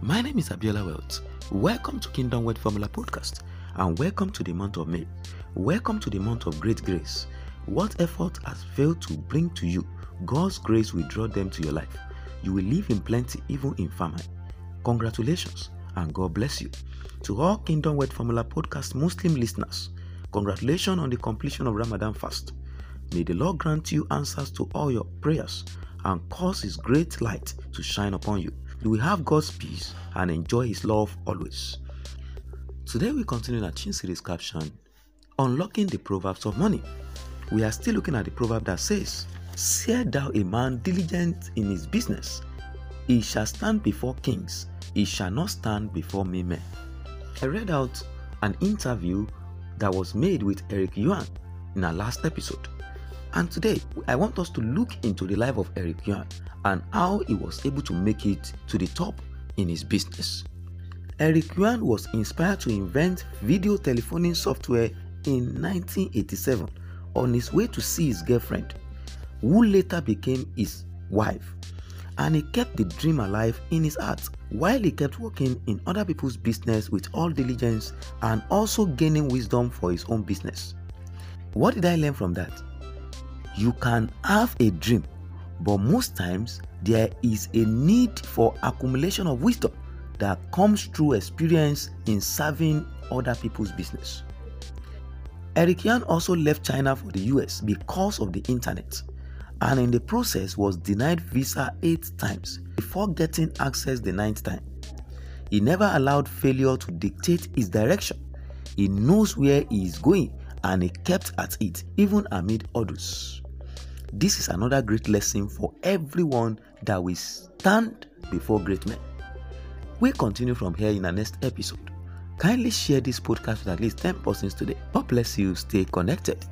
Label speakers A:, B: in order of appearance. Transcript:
A: My name is Abiola Wealth. Welcome to Kingdom Word Formula Podcast and welcome to the month of May. Welcome to the month of great grace. What effort has failed to bring to you, God's grace will draw them to your life. You will live in plenty even in famine. Congratulations and God bless you. To all Kingdom Word Formula Podcast Muslim listeners, congratulations on the completion of Ramadan fast. May the Lord grant you answers to all your prayers and cause His great light to shine upon you. You will have God's peace and enjoy His love always. Today we continue our Chin series caption Unlocking the Proverbs of Money. We are still looking at the proverb that says, Seer thou a man diligent in his business, he shall stand before kings, he shall not stand before me men. I read out an interview that was made with Eric Yuan in our last episode. And today, I want us to look into the life of Eric Yuan and how he was able to make it to the top in his business. Eric Yuan was inspired to invent video telephoning software in 1987 on his way to see his girlfriend, who later became his wife. And he kept the dream alive in his heart while he kept working in other people's business with all diligence and also gaining wisdom for his own business. What did I learn from that? You can have a dream, but most times there is a need for accumulation of wisdom that comes through experience in serving other people's business. Eric Yuan also left China for the US because of the internet and in the process was denied visa 8 times before getting access the ninth time. He never allowed failure to dictate his direction. He knows where he is going and he kept at it even amid odds. This is another great lesson for everyone that will stand before great men. We continue from here in our next episode. Kindly share this podcast with at least 10 persons today. God bless you. Stay connected.